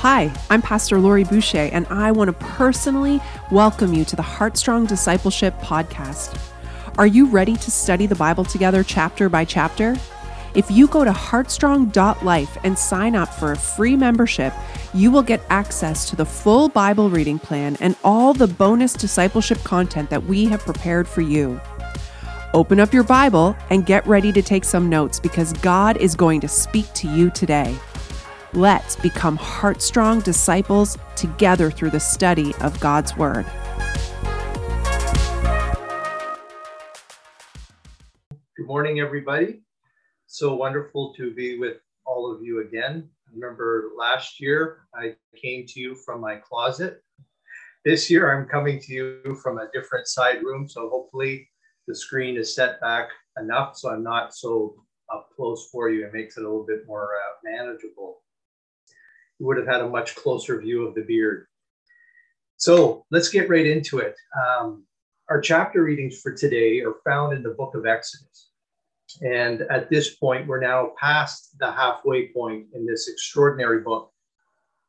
Hi, I'm Pastor Lori Boucher, and I want to personally welcome you to the Heartstrong Discipleship Podcast. Are you ready to study the Bible together chapter by chapter? If you go to heartstrong.life and sign up for a free membership, you will get access to the full Bible reading plan and all the bonus discipleship content that we have prepared for you. Open up your Bible and get ready to take some notes because God is going to speak to you today. Let's become heartstrong disciples together through the study of God's Word. Good morning, everybody. So wonderful to be with all of you again. I remember last year I came to you from my closet. This year I'm coming to you from a different side room. So hopefully the screen is set back enough so I'm not so up close for you. It makes it a little bit more uh, manageable you would have had a much closer view of the beard. So let's get right into it. Um, our chapter readings for today are found in the book of Exodus. And at this point, we're now past the halfway point in this extraordinary book.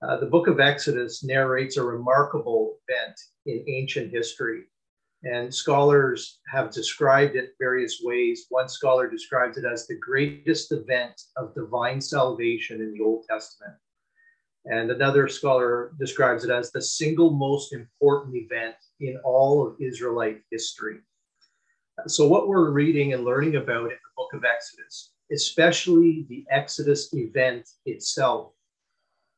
Uh, the book of Exodus narrates a remarkable event in ancient history. And scholars have described it various ways. One scholar describes it as the greatest event of divine salvation in the Old Testament. And another scholar describes it as the single most important event in all of Israelite history. So, what we're reading and learning about in the book of Exodus, especially the Exodus event itself,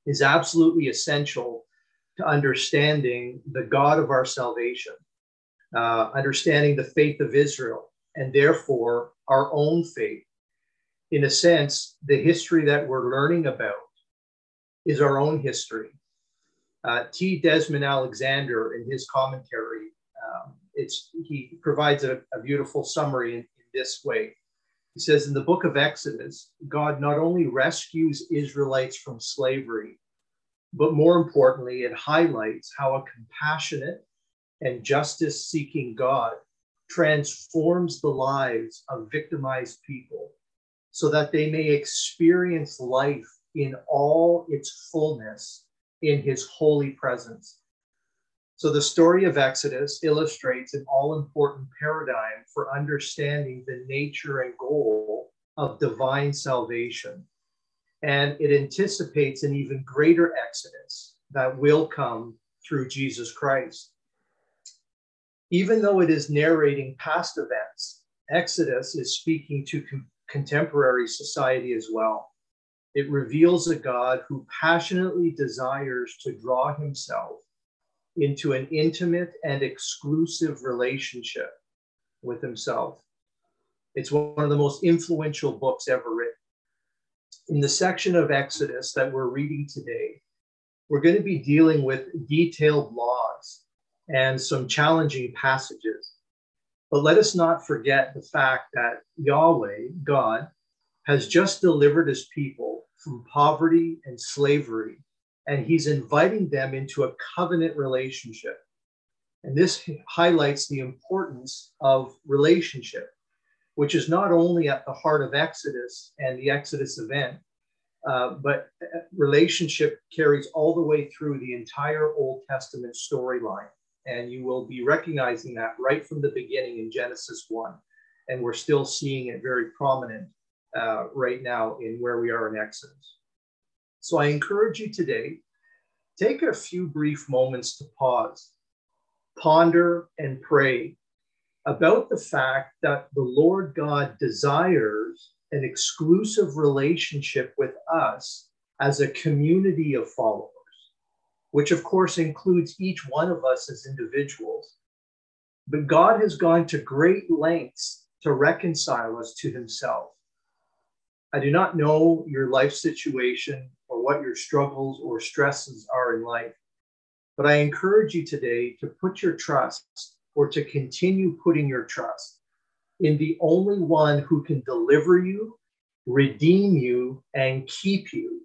is absolutely essential to understanding the God of our salvation, uh, understanding the faith of Israel, and therefore our own faith. In a sense, the history that we're learning about is our own history. Uh, T. Desmond Alexander, in his commentary, um, it's, he provides a, a beautiful summary in, in this way. He says, In the book of Exodus, God not only rescues Israelites from slavery, but more importantly, it highlights how a compassionate and justice seeking God transforms the lives of victimized people so that they may experience life in all its fullness in his holy presence. So, the story of Exodus illustrates an all important paradigm for understanding the nature and goal of divine salvation. And it anticipates an even greater Exodus that will come through Jesus Christ. Even though it is narrating past events, Exodus is speaking to contemporary society as well. It reveals a God who passionately desires to draw himself into an intimate and exclusive relationship with himself. It's one of the most influential books ever written. In the section of Exodus that we're reading today, we're going to be dealing with detailed laws and some challenging passages. But let us not forget the fact that Yahweh, God, has just delivered his people from poverty and slavery, and he's inviting them into a covenant relationship. And this highlights the importance of relationship, which is not only at the heart of Exodus and the Exodus event, uh, but relationship carries all the way through the entire Old Testament storyline. And you will be recognizing that right from the beginning in Genesis 1. And we're still seeing it very prominent uh, right now in where we are in Exodus. So I encourage you today, take a few brief moments to pause, ponder, and pray about the fact that the Lord God desires an exclusive relationship with us as a community of followers, which of course includes each one of us as individuals. But God has gone to great lengths to reconcile us to himself. I do not know your life situation or what your struggles or stresses are in life, but I encourage you today to put your trust or to continue putting your trust in the only one who can deliver you, redeem you, and keep you.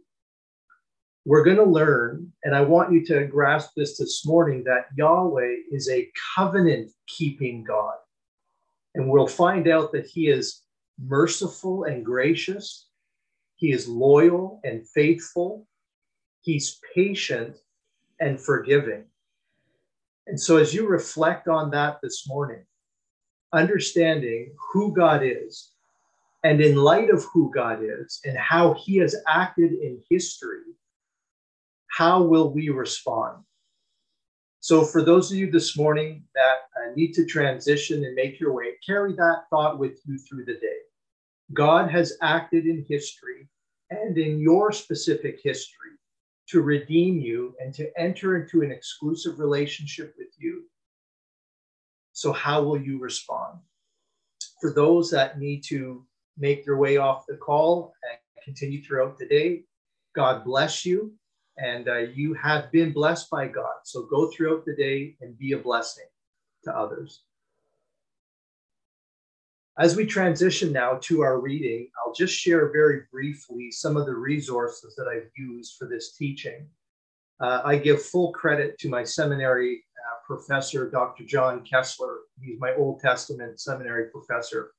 We're going to learn, and I want you to grasp this this morning, that Yahweh is a covenant keeping God. And we'll find out that He is merciful and gracious. He is loyal and faithful. He's patient and forgiving. And so, as you reflect on that this morning, understanding who God is, and in light of who God is and how he has acted in history, how will we respond? So, for those of you this morning that uh, need to transition and make your way, carry that thought with you through the day. God has acted in history and in your specific history to redeem you and to enter into an exclusive relationship with you. So, how will you respond? For those that need to make their way off the call and continue throughout the day, God bless you. And uh, you have been blessed by God. So go throughout the day and be a blessing to others. As we transition now to our reading, I'll just share very briefly some of the resources that I've used for this teaching. Uh, I give full credit to my seminary uh, professor, Dr. John Kessler. He's my Old Testament seminary professor.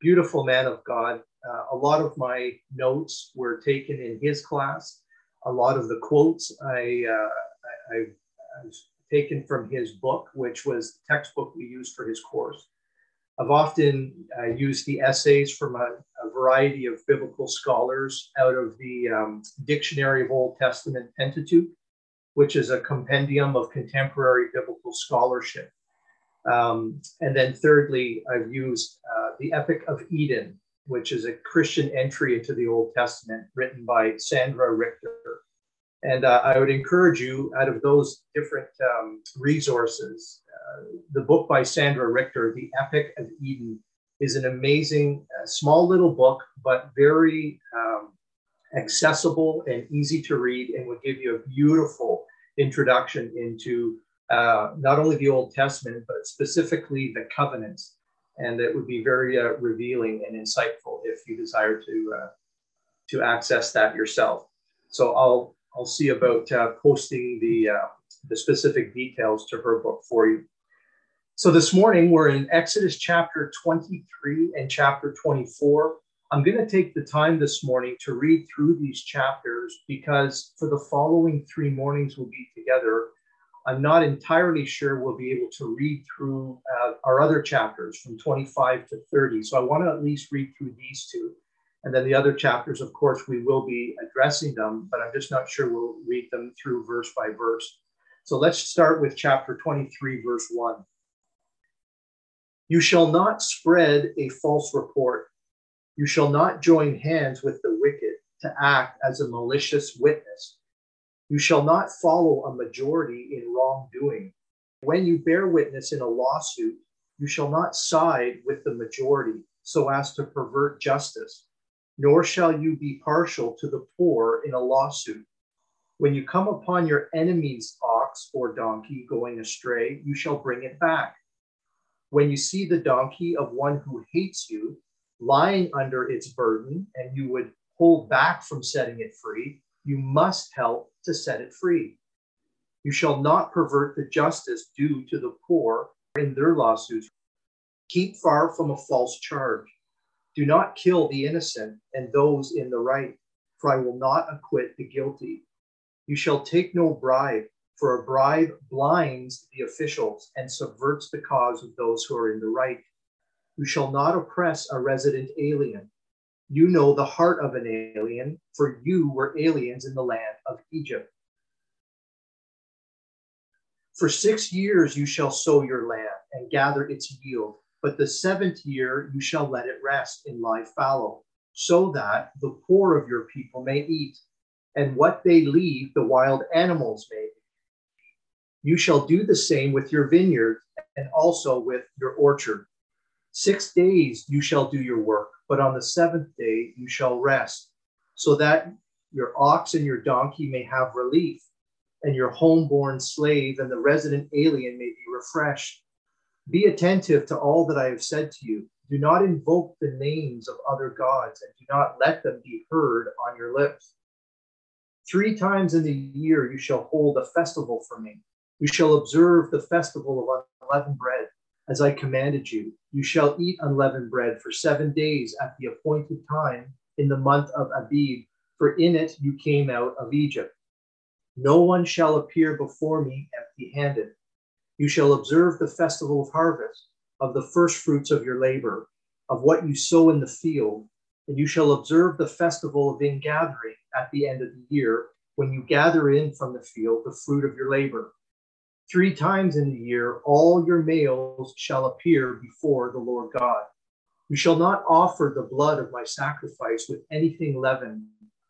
Beautiful man of God. Uh, a lot of my notes were taken in his class. A lot of the quotes I, uh, I, I've taken from his book, which was the textbook we used for his course. I've often uh, used the essays from a, a, variety of biblical scholars out of the um, Dictionary of Old Testament Pentateuch, which is a compendium of contemporary biblical scholarship. Um, and then, thirdly, I've used uh, the Epic of Eden, which is a Christian entry into the Old Testament written by Sandra Richter. And uh, I would encourage you, out of those different um, resources, the book by Sandra Richter, The Epic of Eden, is an amazing, uh, small little book, but very um, accessible and easy to read, and would give you a beautiful introduction into uh, not only the Old Testament, but specifically the covenants. And it would be very uh, revealing and insightful if you desire to, uh, to access that yourself. So I'll I'll see about uh, posting the, uh, the specific details to her book for you. So this morning we're in Exodus chapter 23 and chapter 24. I'm going to take the time this morning to read through these chapters because for the following three mornings we'll be together. I'm not entirely sure we'll be able to read through uh, our other chapters from 25 to 30. So I want to at least read through these two. And then the other chapters, of course, we will be addressing them, but I'm just not sure we'll read them through verse by verse. So let's start with chapter 23, verse 1. You shall not spread a false report. You shall not join hands with the wicked to act as a malicious witness. You shall not follow a majority in wrongdoing. When you bear witness in a lawsuit, you shall not side with the majority so as to pervert justice nor shall you be partial to the poor in a lawsuit. When you come upon your enemy's ox or donkey going astray, you shall bring it back. When you see the donkey of one who hates you lying under its burden, and you would hold back from setting it free, you must help to set it free. You shall not pervert the justice due to the poor in their lawsuits. Keep far from a false charge do not kill the innocent and those in the right, for I will not acquit the guilty. You shall take no bribe, for a bribe blinds the officials and subverts the cause of those who are in the right. You shall not oppress a resident alien. You know the heart of an alien, for you were aliens in the land of Egypt. For six years you shall sow your land and gather its yield but the seventh year you shall let it rest in lie fallow, so that the poor of your people may eat, and what they leave the wild animals may. You shall do the same with your vineyard and also with your orchard. Six days you shall do your work, but on the seventh day you shall rest, so that your ox and your donkey may have relief, and your homeborn slave and the resident alien may be refreshed be attentive to all that I have said to you. Do not invoke the names of other gods, and do not let them be heard on your lips. Three times in the year you shall hold a festival for me. You shall observe the festival of unleavened bread, as I commanded you. You shall eat unleavened bread for seven days at the appointed time in the month of Abib, for in it you came out of Egypt. No one shall appear before me empty handed. You shall observe the festival of harvest, of the first fruits of your labor, of what you sow in the field, and you shall observe the festival of ingathering at the end of the year, when you gather in from the field the fruit of your labor. Three times in the year, all your males shall appear before the Lord God. You shall not offer the blood of my sacrifice with anything leavened,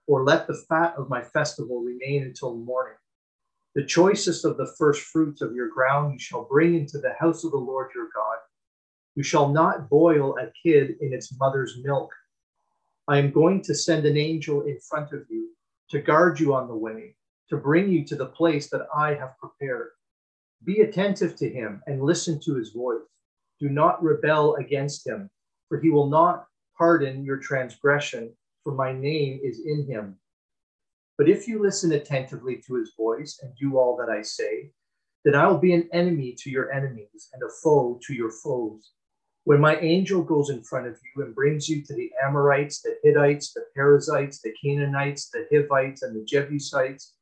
or let the fat of my festival remain until morning. The choicest of the first fruits of your ground you shall bring into the house of the Lord your God. You shall not boil a kid in its mother's milk. I am going to send an angel in front of you to guard you on the way, to bring you to the place that I have prepared. Be attentive to him and listen to his voice. Do not rebel against him, for he will not pardon your transgression, for my name is in him. But if you listen attentively to his voice and do all that I say, then I will be an enemy to your enemies and a foe to your foes. When my angel goes in front of you and brings you to the Amorites, the Hittites, the Perizzites, the Canaanites, the Hivites, and the Jebusites,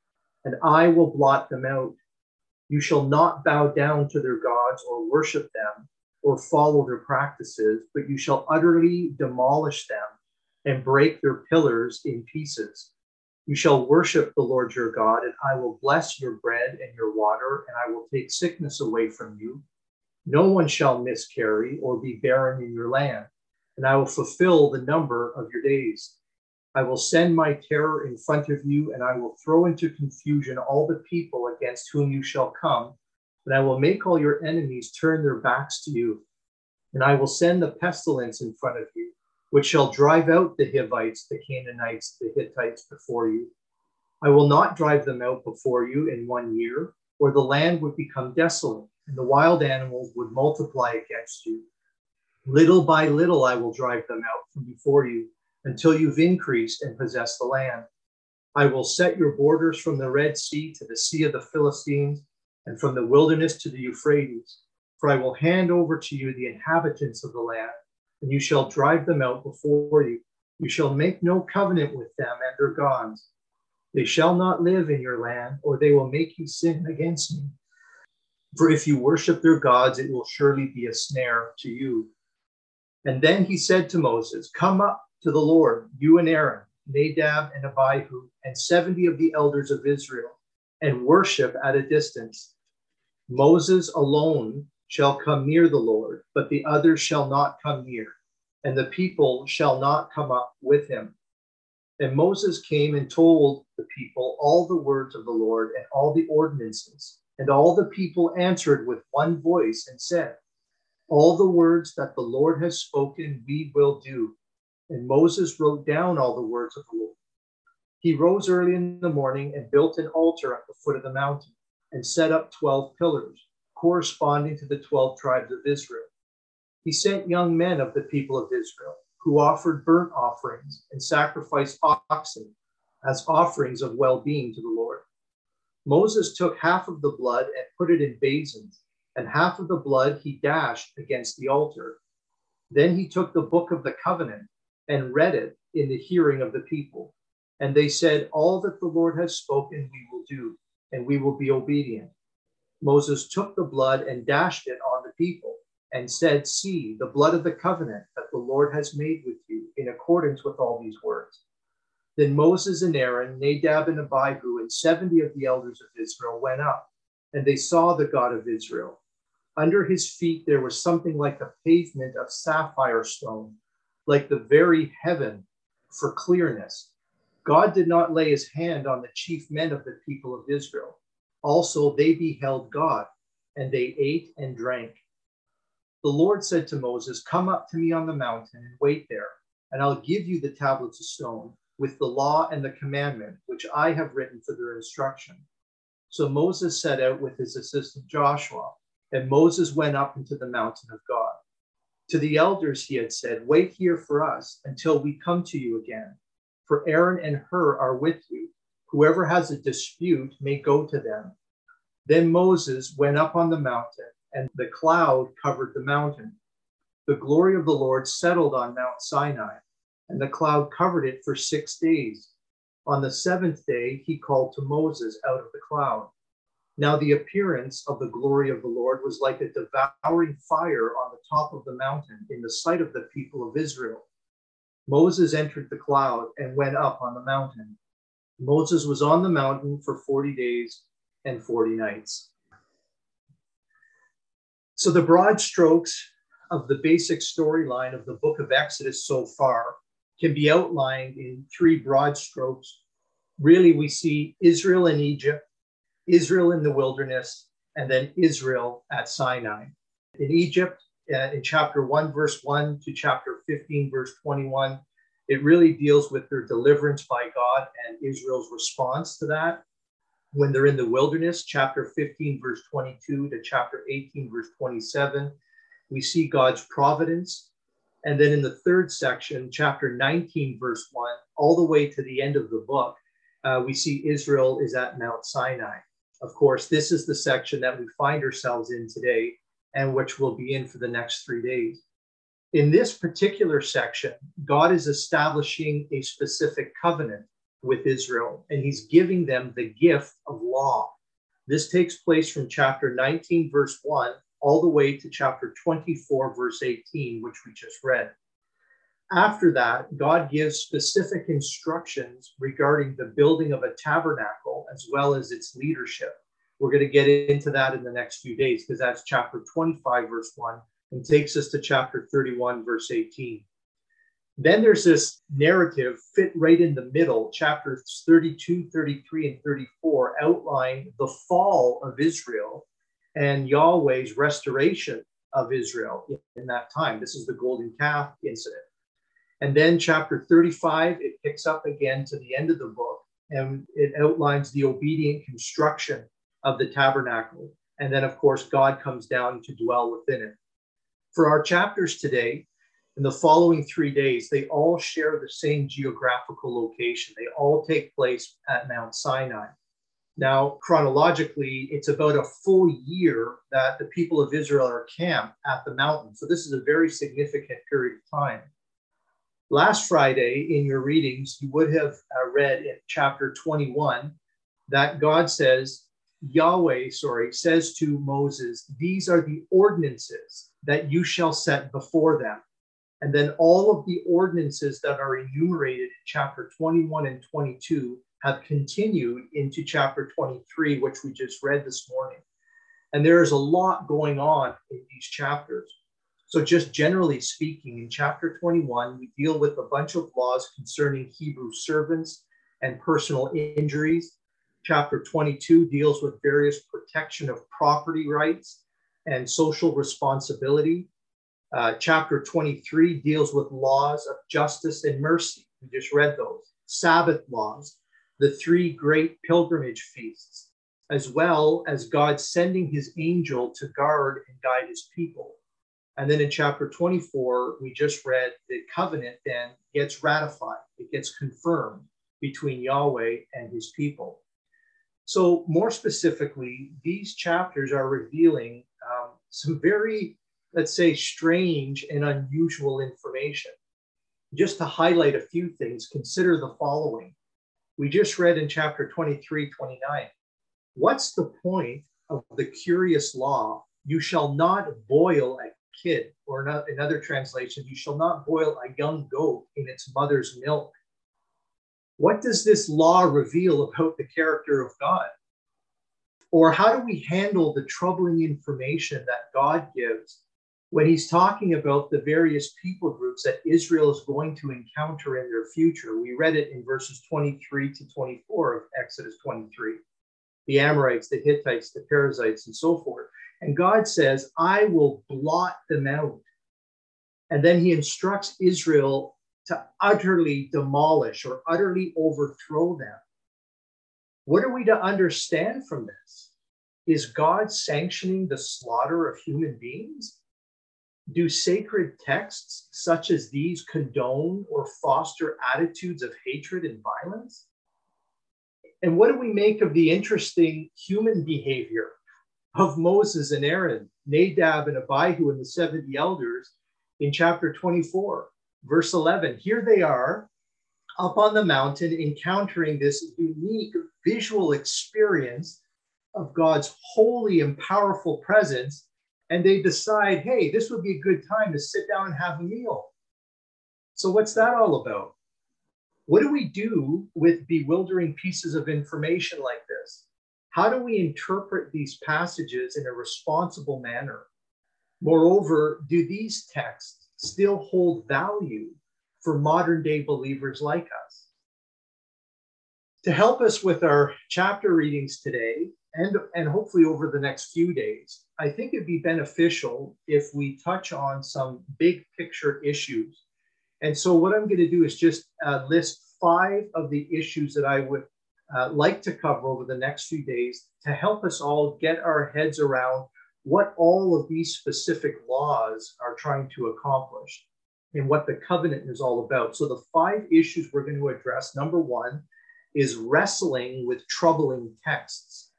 and I will blot them out. You shall not bow down to their gods or worship them or follow their practices, but you shall utterly demolish them and break their pillars in pieces. You shall worship the Lord your God, and I will bless your bread and your water, and I will take sickness away from you no one shall miscarry or be barren in your land, and I will fulfill the number of your days. I will send my terror in front of you, and I will throw into confusion all the people against whom you shall come, and I will make all your enemies turn their backs to you. And I will send the pestilence in front of you, which shall drive out the Hivites, the Canaanites, the Hittites before you. I will not drive them out before you in one year, or the land would become desolate and the wild animals would multiply against you. Little by little, I will drive them out from before you until you've increased and possessed the land. I will set your borders from the Red Sea to the Sea of the Philistines and from the wilderness to the Euphrates. For I will hand over to you the inhabitants of the land, and you shall drive them out before you. You shall make no covenant with them and their gods. They shall not live in your land, or they will make you sin against me. For if you worship their gods, it will surely be a snare to you. And then he said to Moses, Come up to the Lord, you and Aaron, Nadab and Abihu, and 70 of the elders of Israel, and worship at a distance. Moses alone shall come near the Lord, but the others shall not come near, and the people shall not come up with him. And Moses came and told the people all the words of the Lord and all the ordinances. And all the people answered with one voice and said, All the words that the Lord has spoken, we will do. And Moses wrote down all the words of the Lord. He rose early in the morning and built an altar at the foot of the mountain and set up 12 pillars, corresponding to the 12 tribes of Israel. He sent young men of the people of Israel who offered burnt offerings and sacrificed oxen as offerings of well being to the Lord. Moses took half of the blood and put it in basins, and half of the blood he dashed against the altar. Then he took the book of the covenant and read it in the hearing of the people. And they said, All that the Lord has spoken, we will do, and we will be obedient. Moses took the blood and dashed it on the people and said, See, the blood of the covenant that the Lord has made with you in accordance with all these words. Then Moses and Aaron, Nadab and Abihu, and 70 of the elders of Israel went up, and they saw the God of Israel. Under his feet there was something like a pavement of sapphire stone, like the very heaven for clearness. God did not lay his hand on the chief men of the people of Israel. Also, they beheld God, and they ate and drank. The Lord said to Moses, Come up to me on the mountain and wait there, and I'll give you the tablets of stone with the law and the commandment, which I have written for their instruction. So Moses set out with his assistant Joshua, and Moses went up into the mountain of God. To the elders, he had said, Wait here for us until we come to you again, for Aaron and Hur are with you. Whoever has a dispute may go to them. Then Moses went up on the mountain, and the cloud covered the mountain. The glory of the Lord settled on Mount Sinai and the cloud covered it for six days. On the seventh day, he called to Moses out of the cloud. Now, the appearance of the glory of the Lord was like a devouring fire on the top of the mountain in the sight of the people of Israel. Moses entered the cloud and went up on the mountain. Moses was on the mountain for 40 days and 40 nights. So, the broad strokes of the basic storyline of the book of Exodus so far can be outlined in three broad strokes. Really, we see Israel in Egypt, Israel in the wilderness, and then Israel at Sinai. In Egypt, uh, in chapter 1, verse 1 to chapter 15, verse 21, it really deals with their deliverance by God and Israel's response to that. When they're in the wilderness, chapter 15, verse 22 to chapter 18, verse 27, we see God's providence. And then in the third section, chapter 19, verse 1, all the way to the end of the book, uh, we see Israel is at Mount Sinai. Of course, this is the section that we find ourselves in today and which we'll be in for the next three days. In this particular section, God is establishing a specific covenant with Israel, and he's giving them the gift of law. This takes place from chapter 19, verse 1, all the way to chapter 24, verse 18, which we just read. After that, God gives specific instructions regarding the building of a tabernacle as well as its leadership. We're going to get into that in the next few days because that's chapter 25, verse 1, and takes us to chapter 31, verse 18. Then there's this narrative fit right in the middle. Chapters 32, 33, and 34 outline the fall of Israel and Yahweh's restoration of Israel in that time. This is the golden calf incident. And then chapter 35, it picks up again to the end of the book and it outlines the obedient construction of the tabernacle. And then, of course, God comes down to dwell within it. For our chapters today, in the following three days, they all share the same geographical location. They all take place at Mount Sinai. Now, chronologically, it's about a full year that the people of Israel are camped at the mountain. So, this is a very significant period of time. Last Friday, in your readings, you would have uh, read in chapter 21 that God says, Yahweh, sorry, says to Moses, These are the ordinances that you shall set before them. And then all of the ordinances that are enumerated in chapter 21 and 22 have continued into chapter 23, which we just read this morning. And there is a lot going on in these chapters. So, just generally speaking, in chapter 21, we deal with a bunch of laws concerning Hebrew servants and personal injuries. Chapter 22 deals with various protection of property rights and social responsibility. Uh, chapter 23 deals with laws of justice and mercy. We just read those. Sabbath laws, the three great pilgrimage feasts, as well as God sending his angel to guard and guide his people. And then in chapter 24, we just read the covenant then gets ratified, it gets confirmed between Yahweh and his people. So, more specifically, these chapters are revealing um, some very, let's say, strange and unusual information. Just to highlight a few things, consider the following we just read in chapter 23, 29. What's the point of the curious law? You shall not boil a kid, or in other translations, you shall not boil a young goat in its mother's milk. What does this law reveal about the character of God? Or how do we handle the troubling information that God gives when he's talking about the various people groups that Israel is going to encounter in their future. We read it in verses 23 to 24 of Exodus 23 the Amorites, the Hittites, the Perizzites, and so forth. And God says, I will blot them out. And then he instructs Israel to utterly demolish or utterly overthrow them. What are we to understand from this? Is God sanctioning the slaughter of human beings? Do sacred texts such as these condone or foster attitudes of hatred and violence? And what do we make of the interesting human behavior of Moses and Aaron, Nadab and Abihu, and the 70 elders in chapter 24, verse 11? Here they are up on the mountain, encountering this unique visual experience of God's holy and powerful presence. And they decide, hey, this would be a good time to sit down and have a meal. So, what's that all about? What do we do with bewildering pieces of information like this? How do we interpret these passages in a responsible manner? Moreover, do these texts still hold value for modern day believers like us? To help us with our chapter readings today, and, and hopefully over the next few days, I think it'd be beneficial if we touch on some big picture issues. And so, what I'm going to do is just uh, list five of the issues that I would uh, like to cover over the next few days to help us all get our heads around what all of these specific laws are trying to accomplish and what the covenant is all about. So, the five issues we're going to address number one is wrestling with troubling texts.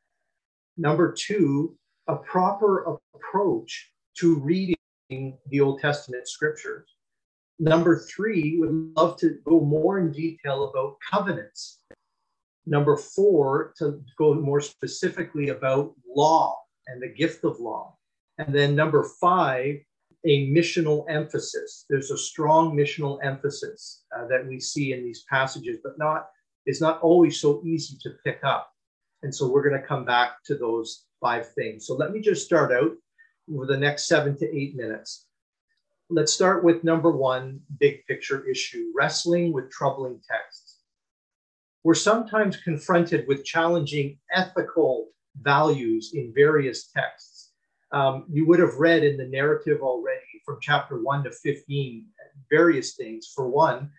Number two, a proper approach to reading the Old Testament scriptures. Number three, would love to go more in detail about covenants. Number four, to go more specifically about law and the gift of law. And then number five, a missional emphasis. There's a strong missional emphasis uh, that we see in these passages, but not it's not always so easy to pick up. And so we're going to come back to those five things. So let me just start out over the next seven to eight minutes. Let's start with number one big picture issue wrestling with troubling texts. We're sometimes confronted with challenging ethical values in various texts. Um, you would have read in the narrative already from chapter 1 to 15 various things. For one,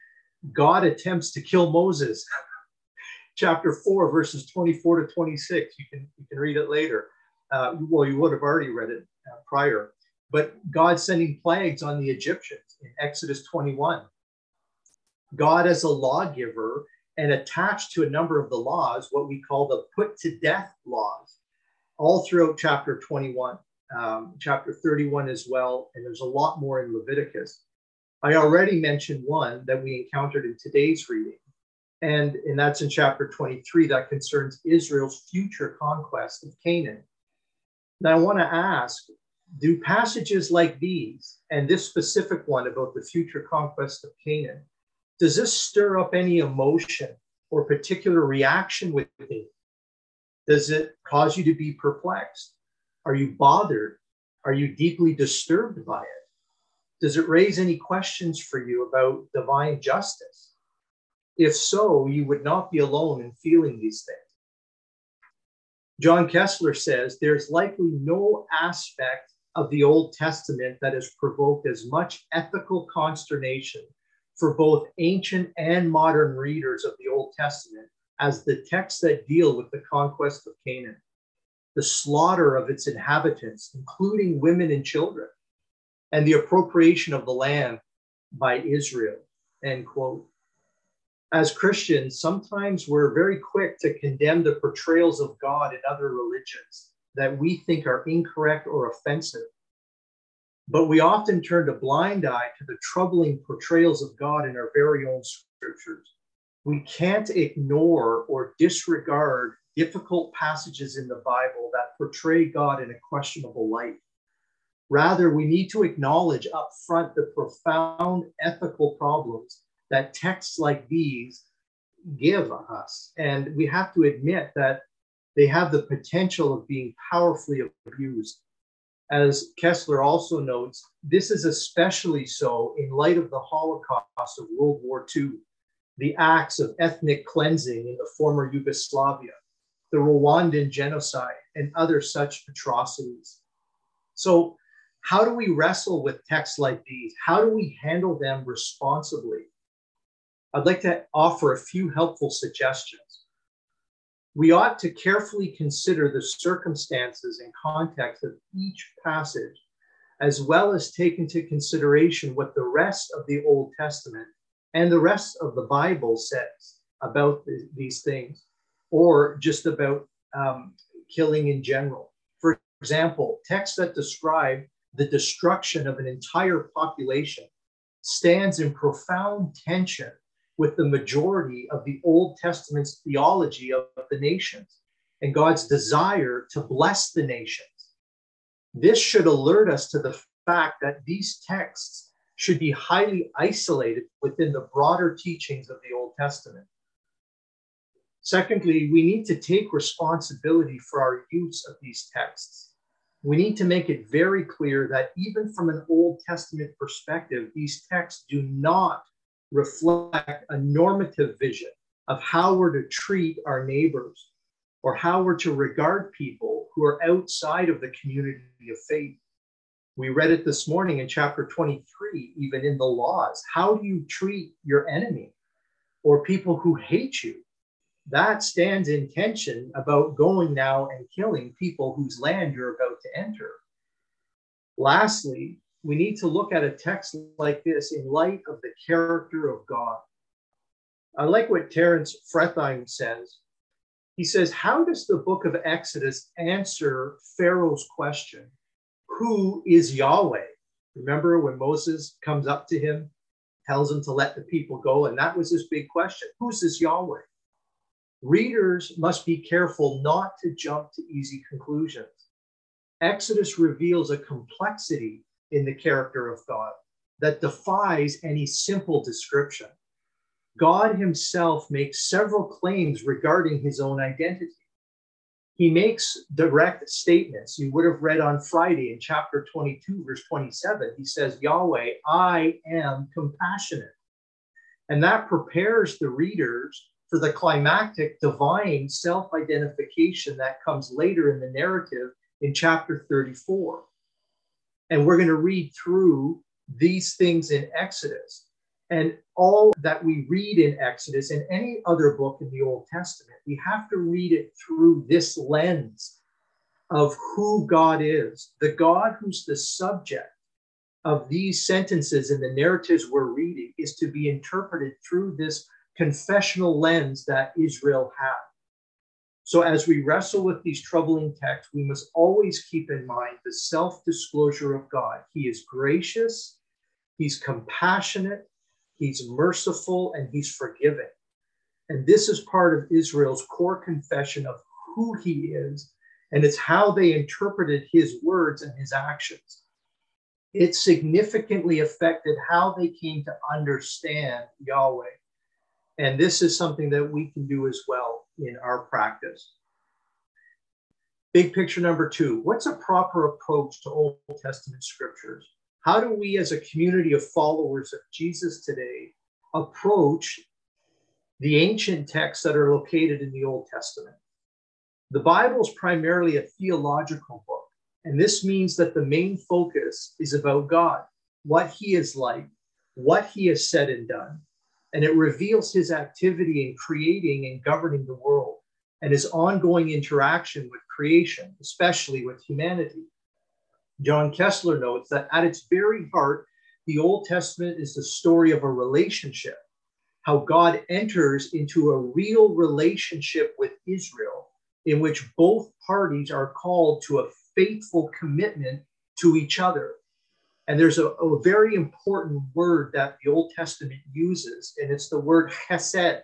God attempts to kill Moses. chapter 4, verses 24 to 26. You can, you can read it later. Uh, well, you would have already read it uh, prior. But God sending plagues on the Egyptians in Exodus 21. God as a lawgiver and attached to a number of the laws, what we call the put to death laws, all throughout chapter 21, um, chapter 31 as well. And there's a lot more in Leviticus. I already mentioned one that we encountered in today's reading, and, and that's in chapter 23 that concerns Israel's future conquest of Canaan. Now, I want to ask do passages like these, and this specific one about the future conquest of Canaan, does this stir up any emotion or particular reaction within you? Does it cause you to be perplexed? Are you bothered? Are you deeply disturbed by it? Does it raise any questions for you about divine justice? If so, you would not be alone in feeling these things. John Kessler says there's likely no aspect of the Old Testament that has provoked as much ethical consternation for both ancient and modern readers of the Old Testament as the texts that deal with the conquest of Canaan, the slaughter of its inhabitants, including women and children, and the appropriation of the land by Israel. End quote. As Christians, sometimes we're very quick to condemn the portrayals of God in other religions that we think are incorrect or offensive. But we often turn a blind eye to the troubling portrayals of God in our very own scriptures. We can't ignore or disregard difficult passages in the Bible that portray God in a questionable light. Rather, we need to acknowledge up front the profound ethical problems that texts like these give us. And we have to admit that they have the potential of being powerfully abused as Kessler also notes, this is especially so in light of the Holocaust of World War II, the acts of ethnic cleansing in the former Yugoslavia, the Rwandan genocide, and other such atrocities. So, how do we wrestle with texts like these? How do we handle them responsibly? I'd like to offer a few helpful suggestions we ought to carefully consider the circumstances and context of each passage, as well as take into consideration what the rest of the Old Testament and the rest of the Bible says about th- these things, or just about um, killing in general. For example, texts that describe the destruction of an entire population stands in profound tension with the majority of the Old Testament's theology of the nations and God's desire to bless the nations. This should alert us to the fact that these texts should be highly isolated within the broader teachings of the Old Testament. Secondly, we need to take responsibility for our use of these texts. We need to make it very clear that even from an Old Testament perspective, these texts do not reflect a normative vision of how we're to treat our neighbors or how we're to regard people who are outside of the community of faith. We read it this morning in chapter 23, even in the laws. How do you treat your enemy or people who hate you? That stands in tension about going now and killing people whose land you're about to enter. Lastly, we need to look at a text like this in light of the character of God. I like what Terence Fretheim says. He says, How does the book of Exodus answer Pharaoh's question? Who is Yahweh? Remember when Moses comes up to him, tells him to let the people go, and that was his big question Who's this Yahweh? Readers must be careful not to jump to easy conclusions. Exodus reveals a complexity in the character of God that defies any simple description. God himself makes several claims regarding his own identity. He makes direct statements. You would have read on Friday in chapter 22, verse 27. He says, Yahweh, I am compassionate. And that prepares the readers for the climactic divine self identification that comes later in the narrative in chapter 34. And we're going to read through these things in Exodus. And all that we read in Exodus and any other book in the Old Testament, we have to read it through this lens of who God is, the God who's the subject of these sentences and the narratives we're reading is to be interpreted through this confessional lens that Israel had. So, as we wrestle with these troubling texts, we must always keep in mind the self disclosure of God. He is gracious, He's compassionate, He's merciful, and He's forgiving. And this is part of Israel's core confession of who He is, and it's how they interpreted His words and His actions. It significantly affected how they came to understand Yahweh. And this is something that we can do as well in our practice. Big picture number two what's a proper approach to Old Testament scriptures? How do we, as a community of followers of Jesus today, approach the ancient texts that are located in the Old Testament? The Bible is primarily a theological book, and this means that the main focus is about God, what He is like, what He has said and done, and it reveals his activity in creating and governing the world and his ongoing interaction with creation, especially with humanity. John Kessler notes that at its very heart, the Old Testament is the story of a relationship, how God enters into a real relationship with Israel, in which both parties are called to a faithful commitment to each other. And there's a, a, very important word that the Old Testament uses, and it's the word chesed.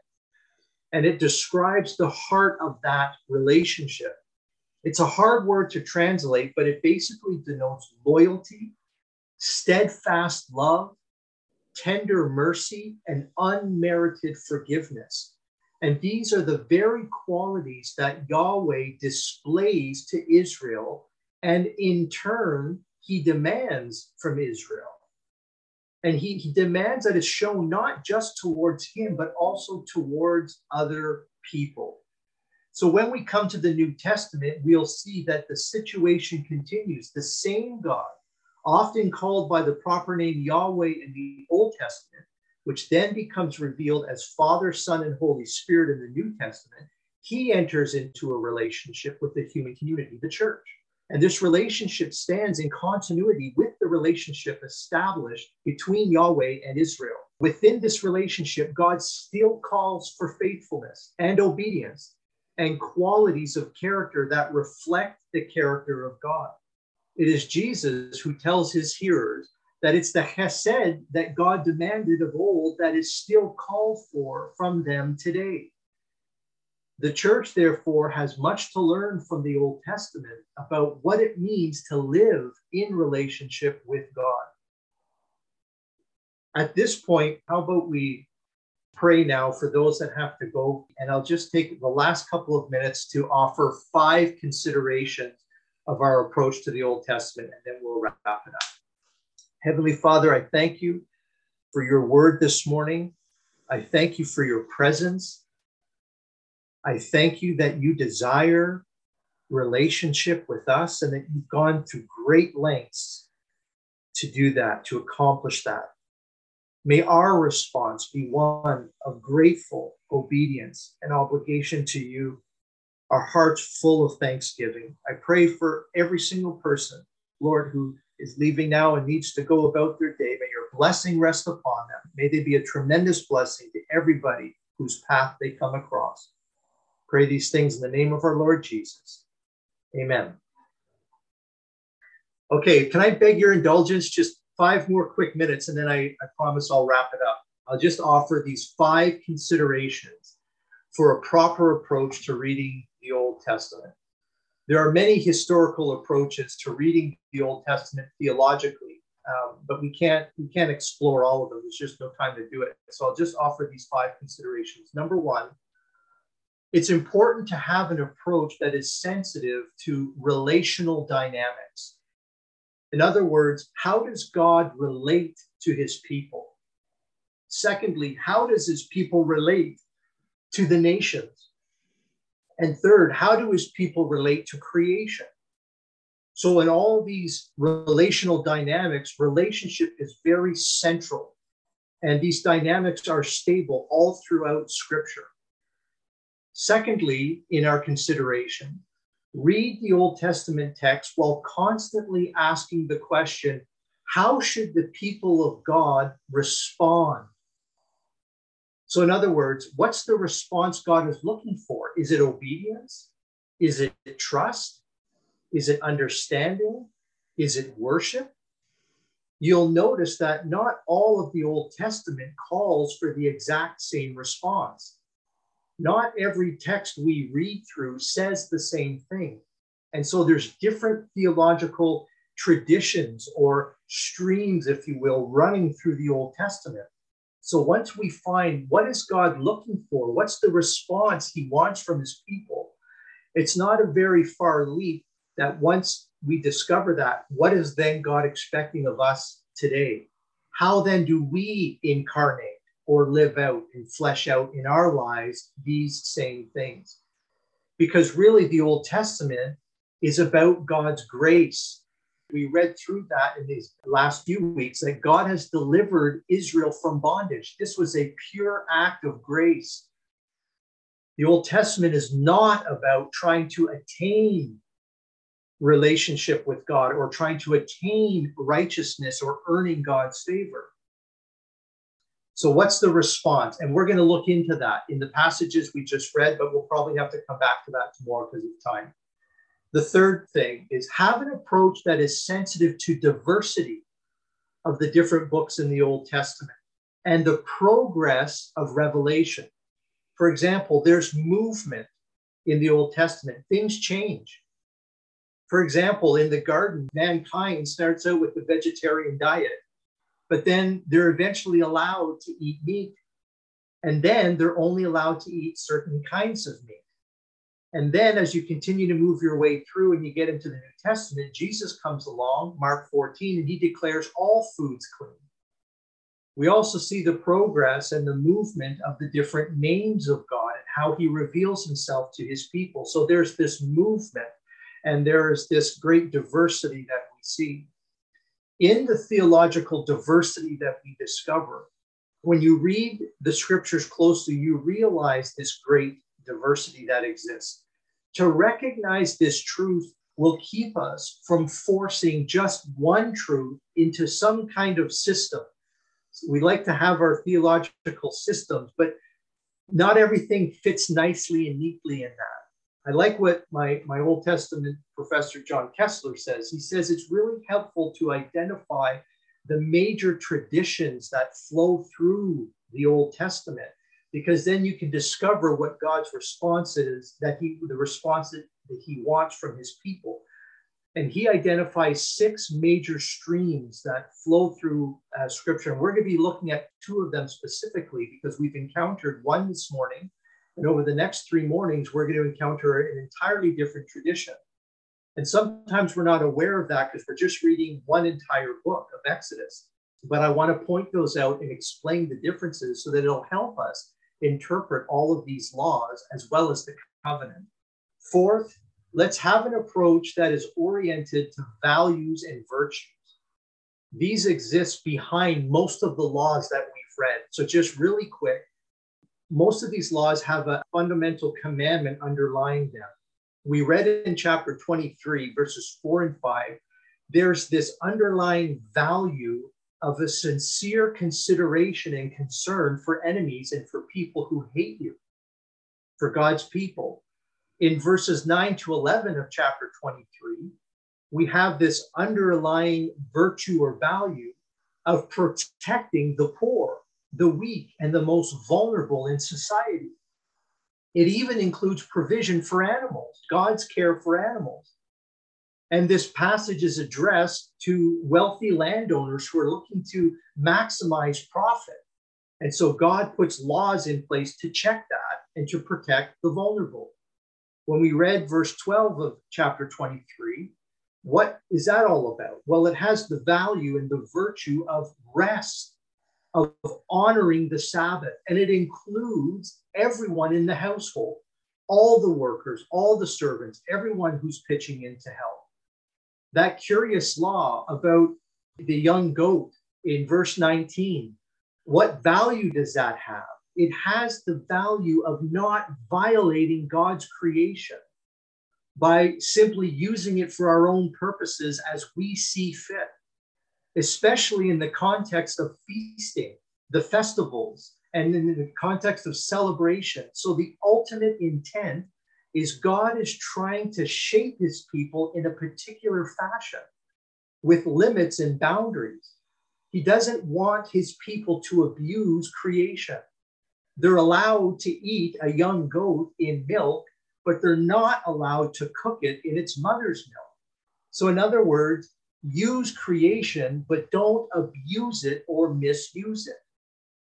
And it describes the heart of that relationship. It's a hard word to translate, but it basically denotes loyalty, steadfast love, tender mercy, and unmerited forgiveness. And these are the very qualities that Yahweh displays to Israel and in turn he demands from Israel. And he, he demands that it's shown not just towards him, but also towards other people. So when we come to the New Testament, we'll see that the situation continues. The same God, often called by the proper name Yahweh in the Old Testament, which then becomes revealed as Father, Son, and Holy Spirit in the New Testament, he enters into a relationship with the human community, the church. And this relationship stands in continuity with the relationship established between Yahweh and Israel. Within this relationship, God still calls for faithfulness and obedience and qualities of character that reflect the character of God. It is Jesus who tells his hearers that it's the chesed that God demanded of old that is still called for from them today. The church, therefore, has much to learn from the Old Testament about what it means to live in relationship with God. At this point, how about we pray now for those that have to go? And I'll just take the last couple of minutes to offer five considerations of our approach to the Old Testament, and then we'll wrap it up. Heavenly Father, I thank you for your word this morning. I thank you for your presence. I thank you that you desire relationship with us and that you've gone to great lengths to do that, to accomplish that. May our response be one of grateful obedience and obligation to you, our hearts full of thanksgiving. I pray for every single person, Lord, who is leaving now and needs to go about their day. May your blessing rest upon them. May they be a tremendous blessing to everybody whose path they come across. Pray these things in the name of our Lord Jesus. Amen. Okay, can I beg your indulgence? Just five more quick minutes, and then I, I promise I'll wrap it up. I'll just offer these five considerations for a proper approach to reading the Old Testament. There are many historical approaches to reading the Old Testament theologically, um, but we can't we can't explore all of them. There's just no time to do it. So I'll just offer these five considerations. Number one, it's important to have an approach that is sensitive to relational dynamics. In other words, how does God relate to his people? Secondly, how does his people relate to the nations? And third, how do his people relate to creation? So, in all these relational dynamics, relationship is very central. And these dynamics are stable all throughout Scripture. Secondly, in our consideration, read the Old Testament text while constantly asking the question how should the people of God respond so, in other words, what's the response God is looking for? Is it obedience? Is it trust? Is it understanding? Is it worship? You'll notice that not all of the Old Testament calls for the exact same response. Not every text we read through says the same thing. And so there's different theological traditions or streams, if you will, running through the Old Testament. So once we find what is God looking for, what's the response he wants from his people, it's not a very far leap that once we discover that, what is then God expecting of us today? How then do we incarnate or live out and flesh out in our lives these same things? Because really, the Old Testament is about God's grace we read through that in these last few weeks that God has delivered Israel from bondage. This was a pure act of grace. The Old Testament is not about trying to attain relationship with God or trying to attain righteousness or earning God's favor. So, what's the response? And we're going to look into that in the passages we just read, but we'll probably have to come back to that tomorrow because of time. The third thing is have an approach that is sensitive to diversity of the different books in the Old Testament and the progress of revelation. For example, there's movement in the Old Testament, things change. For example, in the garden, mankind starts out with the vegetarian diet, but then they're eventually allowed to eat meat. And then they're only allowed to eat certain kinds of meat. And then as you continue to move your way through and you get into the New Testament, Jesus comes along, Mark 14, and he declares all foods clean. We also see the progress and the movement of the different names of God and how he reveals himself to his people. So there's this movement and there is this great diversity that we see. In the theological diversity that we discover, when you read the scriptures closely, you realize this great diversity that exists. To recognize this truth will keep us from forcing just one truth into some kind of system. We like to have our theological systems, but not everything fits nicely and neatly in that. I like what my, my Old Testament professor John Kessler says. He says it's really helpful to identify the major traditions that flow through the Old Testament, because then you can discover what God's response is that he, the response that, that he wants from his people. And he identifies six major streams that flow through uh, scripture. And we're going to be looking at two of them specifically because we've encountered one this morning. And over the next three mornings, we're going to encounter an entirely different tradition. And sometimes we're not aware of that because we're just reading one entire book of Exodus. But I want to point those out and explain the differences so that it'll help us interpret all of these laws as well as the covenant. Fourth, let's have an approach that is oriented to values and virtues. These exist behind most of the laws that we've read. So, just really quick, most of these laws have a fundamental commandment underlying them we read in chapter 23, verses 4 and 5, there's this underlying value of a sincere consideration and concern for enemies and for people who hate you, for God's people. In verses 9 to 11 of chapter 23, we have this underlying virtue or value of protecting the poor, the weak, and the most vulnerable in society. It even includes provision for animals, God's care for animals. And this passage is addressed to wealthy landowners who are looking to maximize profit. And so God puts laws in place to check that and to protect the vulnerable. When we read verse 12 of chapter 23, what is that all about? Well, it has the value and the virtue of rest of honoring the Sabbath, and it includes everyone in the household, all the workers, all the servants, everyone who's pitching in to help. That curious law about the young goat in verse 19, what value does that have? It has the value of not violating God's creation by simply using it for our own purposes as we see fit especially in the context of feasting, the festivals, and in the context of celebration. So the ultimate intent is God is trying to shape his people in a particular fashion with limits and boundaries. He doesn't want his people to abuse creation. They're allowed to eat a young goat in milk, but they're not allowed to cook it in its mother's milk. So, in other words, use creation, but don't abuse it or misuse it.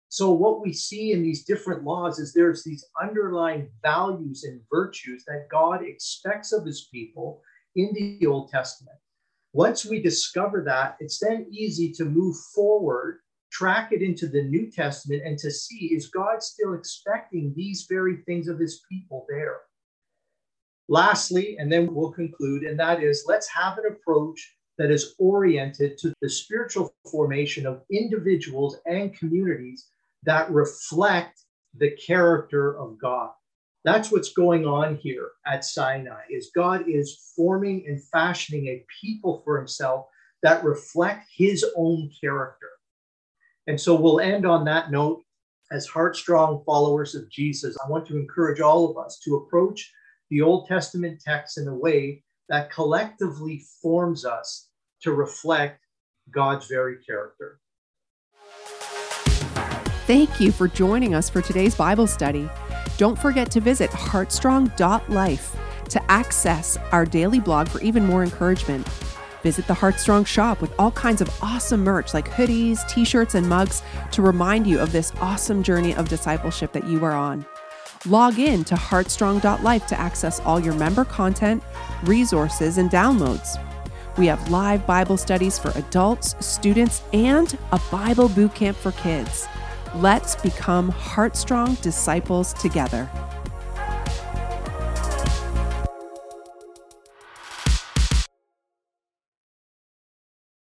So, what we see in these different laws is there's these underlying values and virtues that God expects of his people in the Old Testament. Once we discover that, it's then easy to move forward, track it into the New Testament, and to see is God still expecting these very things of his people there? Lastly, and then we'll conclude, and that is let's have an approach that is oriented to the spiritual formation of individuals and communities that reflect the character of God. That's what's going on here at Sinai is God is forming and fashioning a people for himself that reflect his own character. And so we'll end on that note as heart-strong followers of Jesus. I want to encourage all of us to approach the Old Testament text in a way that collectively forms us to reflect God's very character. Thank you for joining us for today's Bible study. Don't forget to visit heartstrong.life to access our daily blog for even more encouragement. Visit the Heartstrong shop with all kinds of awesome merch like hoodies, t shirts, and mugs to remind you of this awesome journey of discipleship that you are on. Log in to heartstrong.life to access all your member content, resources, and downloads. We have live Bible studies for adults, students, and a Bible boot camp for kids. Let's become heartstrong disciples together.